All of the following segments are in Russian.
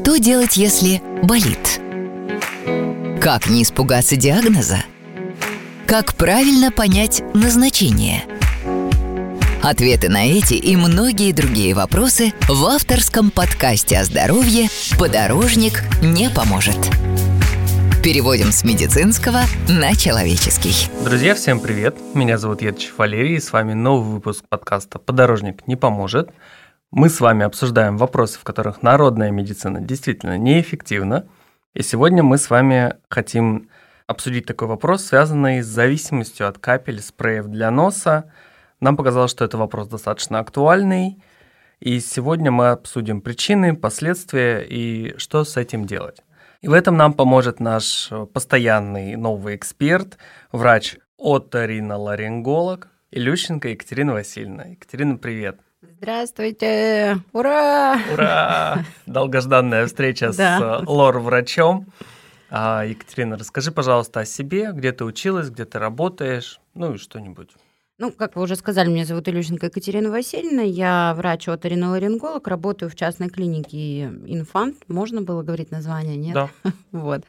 Что делать, если болит? Как не испугаться диагноза? Как правильно понять назначение? Ответы на эти и многие другие вопросы в авторском подкасте о здоровье «Подорожник не поможет». Переводим с медицинского на человеческий. Друзья, всем привет! Меня зовут Едчев Валерий, и с вами новый выпуск подкаста «Подорожник не поможет». Мы с вами обсуждаем вопросы, в которых народная медицина действительно неэффективна. И сегодня мы с вами хотим обсудить такой вопрос, связанный с зависимостью от капель спреев для носа. Нам показалось, что это вопрос достаточно актуальный. И сегодня мы обсудим причины, последствия и что с этим делать. И в этом нам поможет наш постоянный новый эксперт, врач оториноларинголог Илющенко Екатерина Васильевна. Екатерина, привет. Здравствуйте! Ура! Ура! Долгожданная встреча с э, лор-врачом. А, Екатерина, расскажи, пожалуйста, о себе, где ты училась, где ты работаешь, ну и что-нибудь. Ну, как вы уже сказали, меня зовут Илюшенко Екатерина Васильевна, я врач оториноларинголог, работаю в частной клинике «Инфант». Можно было говорить название, нет? Да. вот.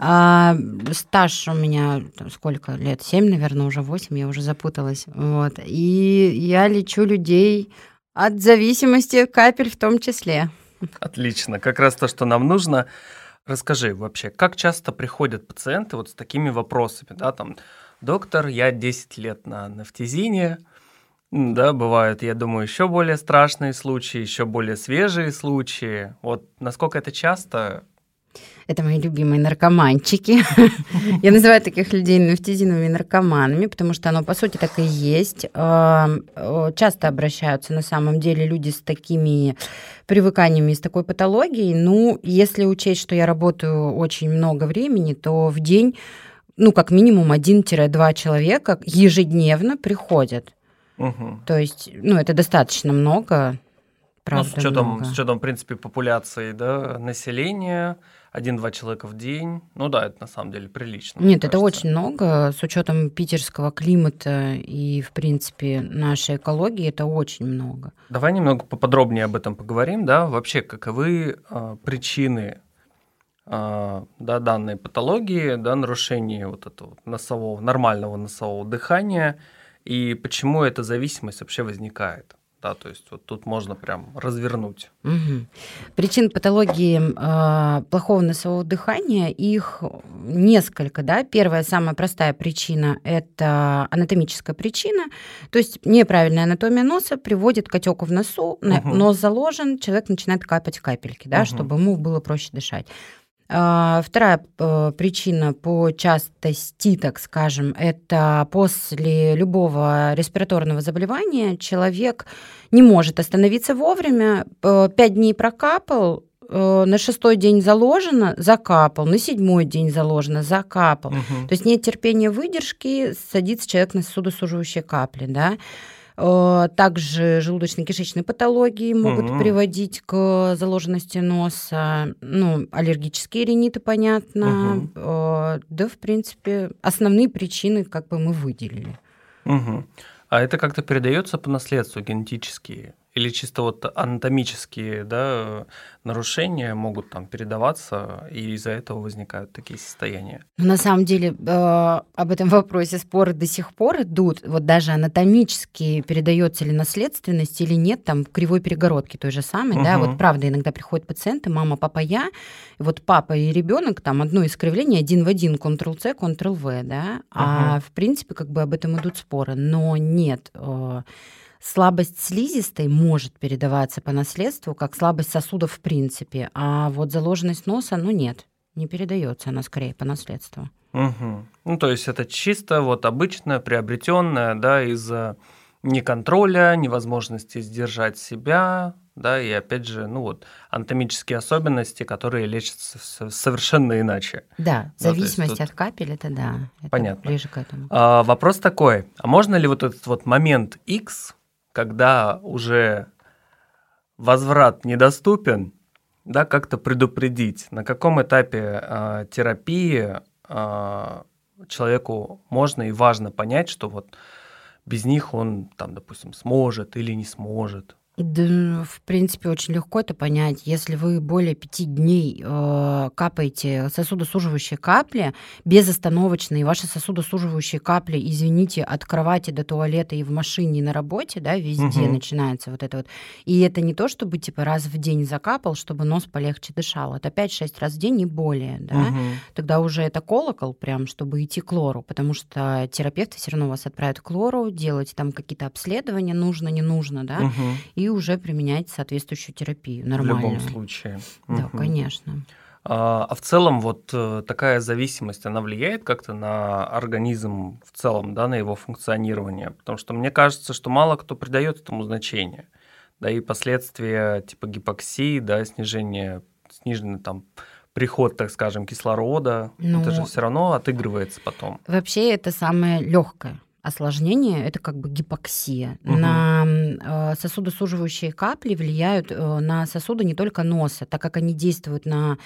А, стаж у меня сколько лет? Семь, наверное, уже восемь, я уже запуталась. Вот. И я лечу людей от зависимости капель в том числе. Отлично, как раз то, что нам нужно. Расскажи вообще, как часто приходят пациенты вот с такими вопросами, да, там, доктор, я 10 лет на нафтизине, да, бывают, я думаю, еще более страшные случаи, еще более свежие случаи. Вот насколько это часто? Это мои любимые наркоманчики. Я называю таких людей нафтизиновыми наркоманами, потому что оно, по сути, так и есть. Часто обращаются, на самом деле, люди с такими привыканиями, с такой патологией. Ну, если учесть, что я работаю очень много времени, то в день ну, как минимум 1-2 человека ежедневно приходят. Угу. То есть, ну, это достаточно много. Правда, ну, с учетом, много. с учетом, в принципе, популяции да, населения, один-два человека в день. Ну да, это на самом деле прилично. Нет, это очень много. С учетом питерского климата и, в принципе, нашей экологии, это очень много. Давай немного поподробнее об этом поговорим, да. Вообще, каковы э, причины да, данной патологии, да, нарушение вот этого носового, нормального носового дыхания, и почему эта зависимость вообще возникает. Да, то есть вот тут можно прям развернуть. Угу. Причин патологии э, плохого носового дыхания их несколько, да. Первая самая простая причина это анатомическая причина, то есть неправильная анатомия носа приводит к отеку в носу, угу. нос заложен, человек начинает капать капельки, да, угу. чтобы ему было проще дышать. А, вторая э, причина по частости, так скажем, это после любого респираторного заболевания человек не может остановиться вовремя, э, пять дней прокапал, э, на шестой день заложено, закапал, на седьмой день заложено, закапал. Угу. То есть нет терпения выдержки, садится человек на сосудосуживающие капли, да. Э, также желудочно-кишечные патологии могут угу. приводить к заложенности носа. Ну, аллергические риниты, понятно. Угу. Да, в принципе, основные причины как бы мы выделили. Угу. А это как-то передается по наследству генетически? Или чисто вот анатомические да, нарушения могут там передаваться, и из-за этого возникают такие состояния? На самом деле э, об этом вопросе споры до сих пор идут. Вот даже анатомически передается ли наследственность или нет, там в кривой перегородки той же самой, угу. да, вот правда иногда приходят пациенты, мама, папа, я, вот папа и ребенок там одно искривление один в один, Ctrl-C, Ctrl-V, да, угу. а в принципе как бы об этом идут споры, но нет э, слабость слизистой может передаваться по наследству, как слабость сосудов в принципе, а вот заложенность носа, ну нет, не передается она скорее по наследству. Угу. Ну, то есть это чисто вот обычное, приобретенное, да, из-за неконтроля, невозможности сдержать себя, да, и опять же, ну вот, анатомические особенности, которые лечатся совершенно иначе. Да, зависимость тут... от капель, это да, это Понятно. ближе к этому. А, вопрос такой, а можно ли вот этот вот момент X, когда уже возврат недоступен, да, как-то предупредить, на каком этапе э, терапии э, человеку можно и важно понять, что вот без них он там, допустим, сможет или не сможет Да, в принципе, очень легко это понять. Если вы более пяти дней э, капаете сосудосуживающие капли безостановочно, и ваши сосудосуживающие капли, извините, от кровати до туалета и в машине, и на работе, да, везде угу. начинается вот это вот. И это не то, чтобы типа раз в день закапал, чтобы нос полегче дышал. Это 5-6 раз в день, не более, да. Угу. Тогда уже это колокол прям, чтобы идти к лору, потому что терапевты все равно вас отправят к лору, делать там какие-то обследования, нужно, не нужно, да, угу. и уже применять соответствующую терапию нормальную. В любом случае. Да, угу. конечно. А, а в целом вот э, такая зависимость, она влияет как-то на организм в целом, да, на его функционирование? Потому что мне кажется, что мало кто придает этому значение. Да, и последствия типа гипоксии, да, снижение, сниженный там приход, так скажем, кислорода, ну, это же все равно отыгрывается потом. Вообще это самое легкое осложнение это как бы гипоксия. Угу. На э, сосудосуживающие капли влияют э, на сосуды не только носа, так как они действуют на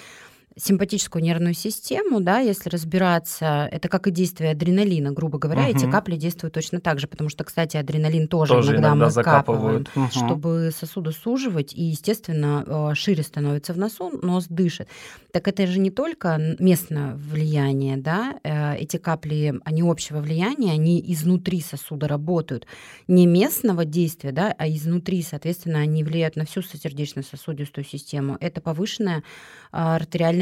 симпатическую нервную систему, да, если разбираться, это как и действие адреналина, грубо говоря, угу. эти капли действуют точно так же, потому что, кстати, адреналин тоже, тоже иногда, иногда мы закапываем, угу. чтобы сосуды суживать, и, естественно, э, шире становится в носу, нос дышит. Так это же не только местное влияние, да, э, эти капли, они общего влияния, они изнутри сосуда работают, не местного действия, да, а изнутри, соответственно, они влияют на всю сердечно-сосудистую систему. Это повышенная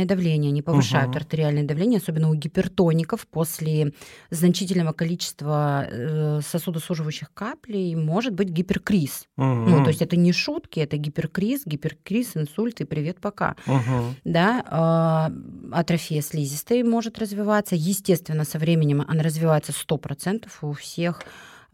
артериальное давление, они повышают угу. артериальное давление, особенно у гипертоников после значительного количества э, сосудосуживающих каплей может быть гиперкриз. Угу. Ну, то есть это не шутки, это гиперкриз, гиперкриз, инсульт и привет пока. Угу. Да, э, атрофия слизистой может развиваться. Естественно, со временем она развивается 100% у всех.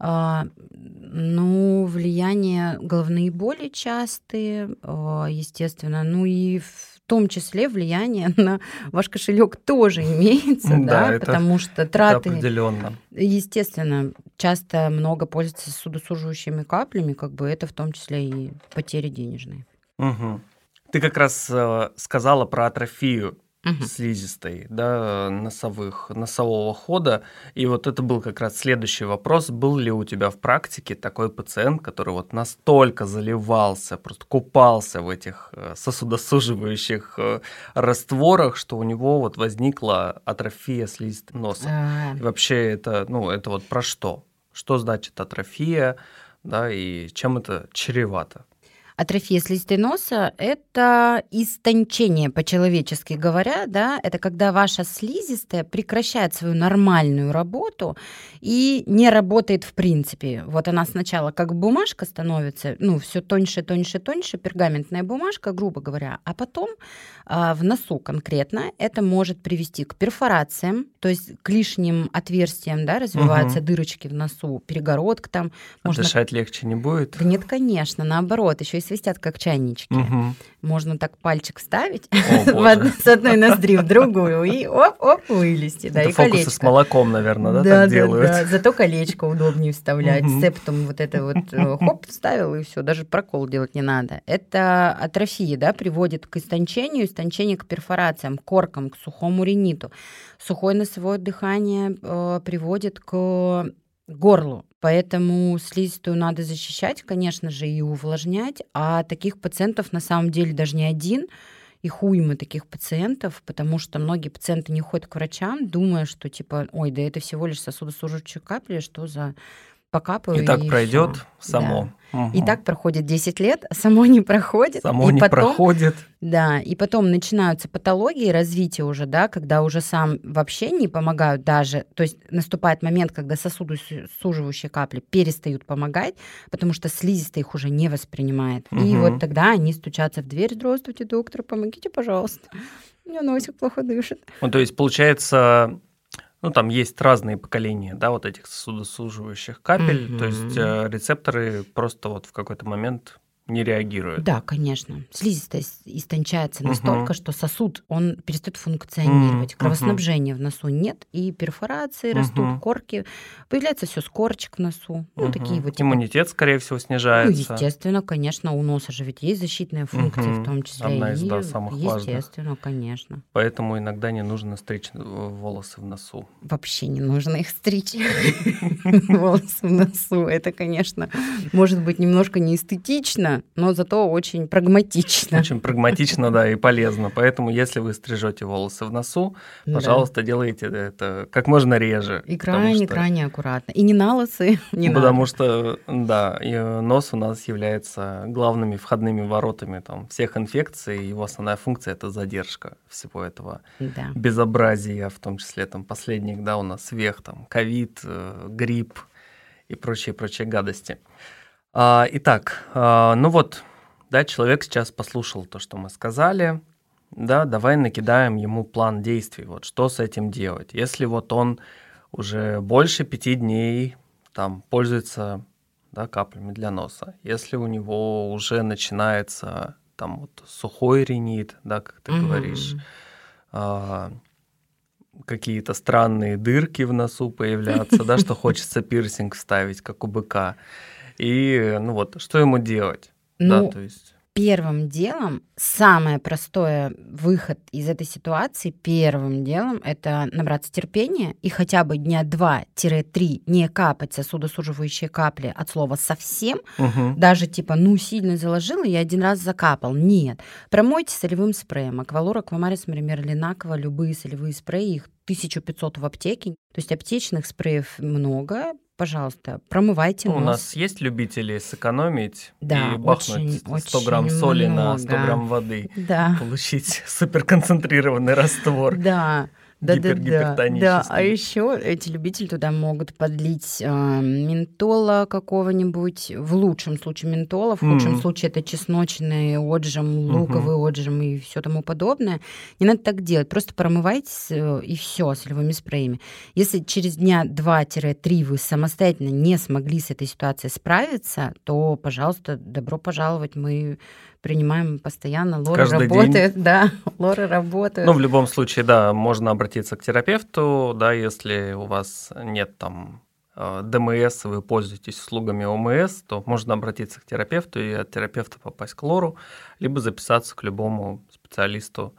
Uh, ну, влияние головные боли частые, uh, естественно, ну и в том числе влияние на ваш кошелек тоже имеется, да, да потому что траты... определенно. Естественно, часто много пользуются судосуживающими каплями, как бы это в том числе и потери денежные. Угу. Ты как раз э, сказала про атрофию угу. слизистой, да, носовых, носового хода. И вот это был как раз следующий вопрос. Был ли у тебя в практике такой пациент, который вот настолько заливался, просто купался в этих э, сосудосуживающих э, растворах, что у него вот возникла атрофия слизистой носа? А... И вообще это, ну, это вот про что? Что значит атрофия, да, и чем это чревато? Атрофия слизистой носа – это истончение, по-человечески говоря, да, это когда ваша слизистая прекращает свою нормальную работу и не работает в принципе. Вот она сначала как бумажка становится, ну, все тоньше, тоньше, тоньше, пергаментная бумажка, грубо говоря, а потом а, в носу конкретно это может привести к перфорациям, то есть к лишним отверстиям, да, развиваются угу. дырочки в носу, перегородка там. А можно... Дышать легче не будет? Да нет, конечно, наоборот, еще и свистят как чайнички. Угу. Можно так пальчик вставить с одной ноздри в другую и оп-оп вылезти. Да, Это и колечко. с молоком, наверное, да, так делают? Да, зато колечко удобнее вставлять. Септум вот это вот э, хоп, вставил и все, даже прокол делать не надо. Это атрофия, да, приводит к истончению, истончение к перфорациям, к коркам, к сухому риниту. Сухое носовое дыхание э, приводит к горлу. Поэтому слизистую надо защищать, конечно же, и увлажнять. А таких пациентов на самом деле даже не один, их уйма таких пациентов, потому что многие пациенты не ходят к врачам, думая, что типа, ой, да это всего лишь сосудосуживающие капли, что за покапаю. И так и пройдет всё. само. Да. Угу. И так проходит 10 лет, само не проходит. Само и не потом, проходит. Да, и потом начинаются патологии развития уже, да, когда уже сам вообще не помогают даже, то есть наступает момент, когда сосуды суживающие капли перестают помогать, потому что слизистая их уже не воспринимает. Угу. И вот тогда они стучатся в дверь, здравствуйте, доктор, помогите, пожалуйста. У меня носик плохо дышит. Ну, то есть, получается, ну, там есть разные поколения, да, вот этих сосудосуживающих капель, mm-hmm. то есть э, рецепторы просто вот в какой-то момент не реагируют. Да, конечно. Слизистая истончается настолько, uh-huh. что сосуд, он перестает функционировать. Uh-huh. Кровоснабжения в носу нет, и перфорации uh-huh. растут, корки. Появляется все с корочек в носу. Ну, такие вот. Типа... Иммунитет, скорее всего, снижается. Ну, естественно, конечно, у носа же ведь есть защитная функция, uh-huh. в том числе. Одна из, и, да, самых важных. Естественно, конечно. Поэтому иногда не нужно стричь э, волосы в носу. Вообще не нужно их стричь. Волосы в носу. Это, конечно, может быть немножко неэстетично, но зато очень прагматично. Очень прагматично, да, и полезно. Поэтому, если вы стрижете волосы в носу, пожалуйста, делайте это как можно реже. И крайне, крайне аккуратно. И не на лосы, не Потому что, да, нос у нас является главными входными воротами там, всех инфекций. Его основная функция – это задержка всего этого да. безобразия, в том числе там последних, да, у нас вех, там, ковид, э, грипп и прочие-прочие гадости. А, итак, а, ну вот, да, человек сейчас послушал то, что мы сказали, да, давай накидаем ему план действий, вот что с этим делать. Если вот он уже больше пяти дней там пользуется да, каплями для носа, если у него уже начинается там вот сухой ринит, да, как ты mm-hmm. говоришь, а, какие-то странные дырки в носу появляться, да, что хочется пирсинг вставить, как у быка. И, ну вот, что ему делать? Ну, да, то есть первым делом, самое простое выход из этой ситуации, первым делом это набраться терпения и хотя бы дня 2-3 не капать сосудосуживающие капли от слова совсем, угу. даже типа, ну, сильно заложила, я один раз закапал. Нет. Промойте солевым спреем. Аквалор, Аквамарис, например, Линакова, любые солевые спреи, их 1500 в аптеке. То есть аптечных спреев много, пожалуйста, промывайте нос. У нас есть любители сэкономить да, и бахнуть очень, 100 грамм очень соли много. на 100 грамм воды, да. получить суперконцентрированный раствор. Да. Да, да, да, да. А еще эти любители туда могут подлить э, ментола какого-нибудь, в лучшем случае ментола, в худшем mm-hmm. случае это чесночный отжим, луковый mm-hmm. отжим и все тому подобное. Не надо так делать, просто промывайтесь э, и все солевыми спреями. Если через дня 2-3 вы самостоятельно не смогли с этой ситуацией справиться, то, пожалуйста, добро пожаловать, мы принимаем постоянно. Лора Каждый работает, день. да, Лора работает. Ну, в любом случае, да, можно обратиться к терапевту, да, если у вас нет там э, ДМС, вы пользуетесь услугами ОМС, то можно обратиться к терапевту и от терапевта попасть к лору, либо записаться к любому специалисту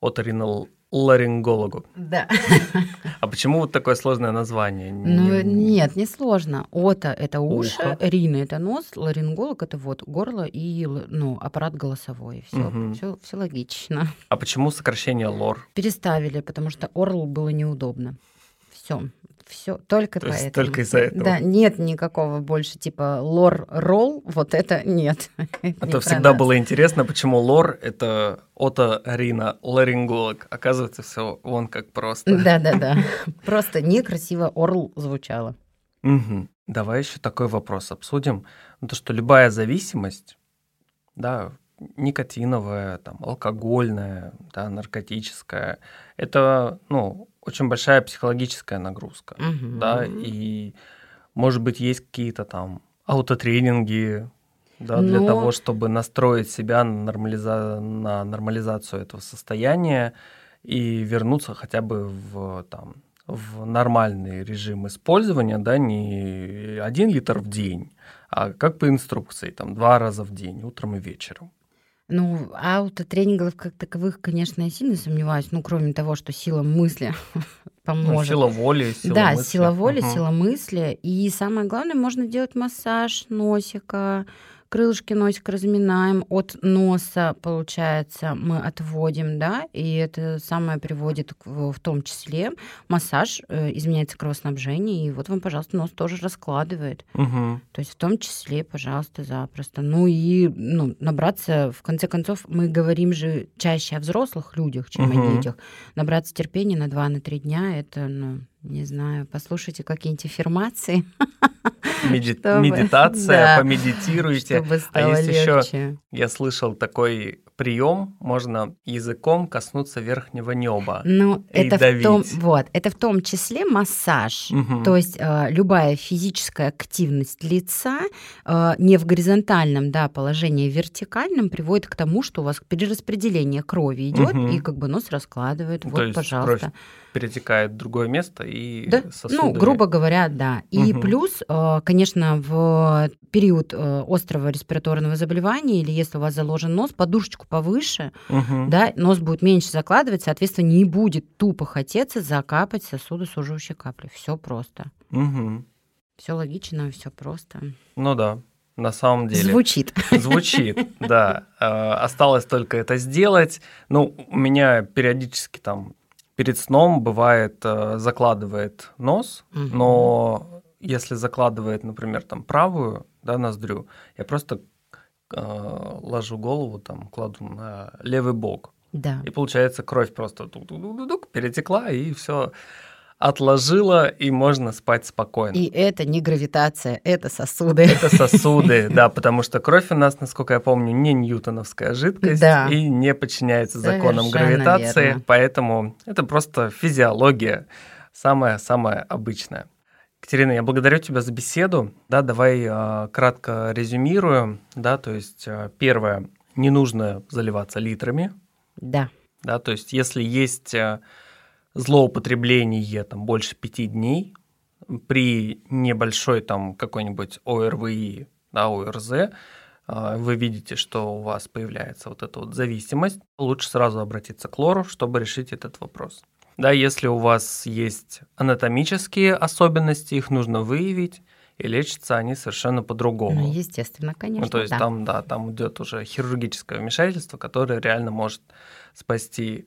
от ларингологу. Да. А почему вот такое сложное название? Ну, нет, не сложно. Ота – это уши, рина – это нос, ларинголог – это вот горло и ну, аппарат голосовой. Все, угу. все, все логично. А почему сокращение лор? Переставили, потому что орл было неудобно. Все, все, только То поэтому. только из-за этого. Да, нет никакого больше типа лор-ролл, вот это нет. А то всегда было интересно, почему лор — это оторина ларинголог. Оказывается, все вон как просто. Да-да-да, просто некрасиво орл звучало. Угу. Давай еще такой вопрос обсудим. Ну, то, что любая зависимость, да, никотиновая, там, алкогольная, да, наркотическая, это, ну, очень большая психологическая нагрузка, угу. да, и, может быть, есть какие-то там аутотренинги, да, для Но... того, чтобы настроить себя на, нормализа... на нормализацию этого состояния и вернуться хотя бы в, там, в нормальный режим использования, да, не один литр в день, а как по инструкции, там, два раза в день, утром и вечером. Ну, аутотренингов как таковых, конечно, я сильно сомневаюсь, ну, кроме того, что сила мысли поможет. Ну, сила воли, сила да, мысли. Да, сила воли, угу. сила мысли. И самое главное, можно делать массаж носика, крылышки носик разминаем, от носа, получается, мы отводим, да, и это самое приводит в, в том числе массаж, э, изменяется кровоснабжение, и вот вам, пожалуйста, нос тоже раскладывает. Угу. То есть в том числе, пожалуйста, запросто. Ну и ну, набраться, в конце концов, мы говорим же чаще о взрослых людях, чем угу. о детях. Набраться терпения на 2-3 дня, это, ну, не знаю, послушайте какие-нибудь аффирмации. Меди- чтобы, Медитация, да, помедитируйте. Чтобы а есть легче. еще, я слышал такой прием, можно языком коснуться верхнего неба. Ну, это давить. в том, вот, это в том числе массаж. Угу. То есть э, любая физическая активность лица э, не в горизонтальном да, положении, а в вертикальном приводит к тому, что у вас перераспределение крови идет, угу. и как бы нос раскладывает. Вот, То есть пожалуйста. Кровь перетекает в другое место и да? сосуды... Ну, грубо говоря, да. И угу. плюс, э, конечно, в период э, острого респираторного заболевания или если у вас заложен нос, подушечку повыше, угу. да, нос будет меньше закладывать, соответственно, не будет тупо хотеться закапать сосуды суживающей капли. Все просто. Угу. Все логично, все просто. Ну да. на самом деле. Звучит. Звучит, да. Осталось только это сделать. Ну, у меня периодически там перед сном бывает э, закладывает нос, угу. но если закладывает, например, там правую, да, ноздрю, я просто э, ложу голову там, кладу на левый бок. Да. И получается кровь просто перетекла и все отложила, и можно спать спокойно. И это не гравитация, это сосуды. Это сосуды, да, потому что кровь у нас, насколько я помню, не ньютоновская жидкость да. и не подчиняется законам гравитации, верно. поэтому это просто физиология, самая-самая обычная. Катерина, я благодарю тебя за беседу. Да, давай э, кратко резюмируем. Да, то есть э, первое, не нужно заливаться литрами. Да. Да, то есть если есть э, злоупотребление там больше пяти дней при небольшой там какой-нибудь ОРВИ, да, ОРЗ, а, вы видите, что у вас появляется вот эта вот зависимость, лучше сразу обратиться к лору, чтобы решить этот вопрос. Да, если у вас есть анатомические особенности, их нужно выявить, и лечатся они совершенно по-другому. Ну, естественно, конечно. Ну, то есть да. там, да, там идет уже хирургическое вмешательство, которое реально может спасти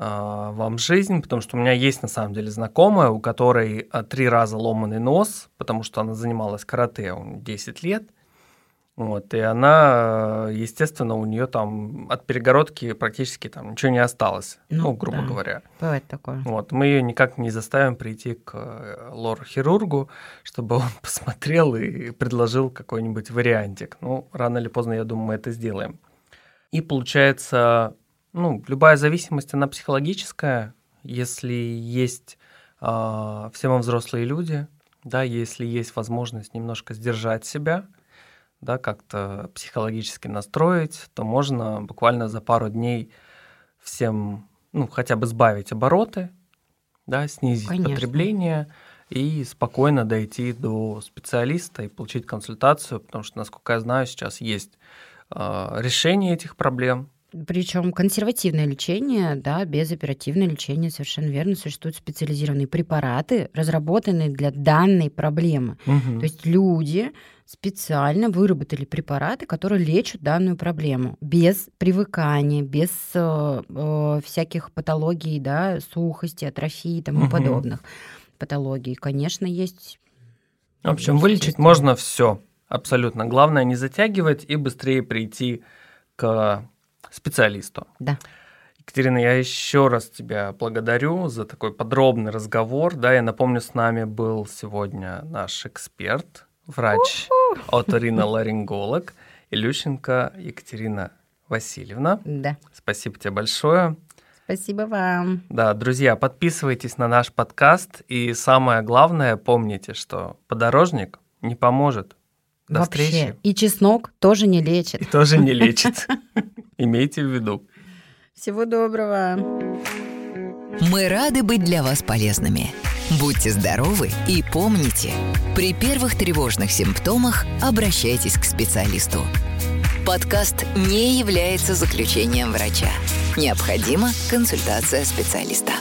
вам жизнь, потому что у меня есть на самом деле знакомая, у которой а, три раза ломанный нос, потому что она занималась карате 10 лет. Вот, и она, естественно, у нее там от перегородки практически там ничего не осталось, ну, ну грубо да, говоря. Бывает такое. Вот, мы ее никак не заставим прийти к э, лор-хирургу, чтобы он посмотрел и предложил какой-нибудь вариантик. Ну, рано или поздно, я думаю, мы это сделаем. И получается, ну, любая зависимость, она психологическая. Если есть э, все мы взрослые люди, да, если есть возможность немножко сдержать себя, да, как-то психологически настроить, то можно буквально за пару дней всем, ну, хотя бы сбавить обороты, да, снизить Конечно. потребление и спокойно дойти до специалиста и получить консультацию, потому что, насколько я знаю, сейчас есть э, решение этих проблем, причем консервативное лечение, да, безоперативное лечение, совершенно верно. Существуют специализированные препараты, разработанные для данной проблемы. Угу. То есть люди специально выработали препараты, которые лечат данную проблему без привыкания, без э, э, всяких патологий, да, сухости, атрофии и тому угу. подобных патологий. Конечно, есть. В общем, вылечить можно все абсолютно. Главное не затягивать и быстрее прийти к специалисту. Да. Екатерина, я еще раз тебя благодарю за такой подробный разговор. Да, я напомню, с нами был сегодня наш эксперт, врач оториноларинголог Илющенко Екатерина Васильевна. Да. Спасибо тебе большое. Спасибо вам. Да, друзья, подписывайтесь на наш подкаст. И самое главное, помните, что подорожник не поможет. До Вообще. встречи. И чеснок тоже не лечит. И тоже не лечит. Имейте в виду. Всего доброго. Мы рады быть для вас полезными. Будьте здоровы и помните, при первых тревожных симптомах обращайтесь к специалисту. Подкаст не является заключением врача. Необходима консультация специалиста.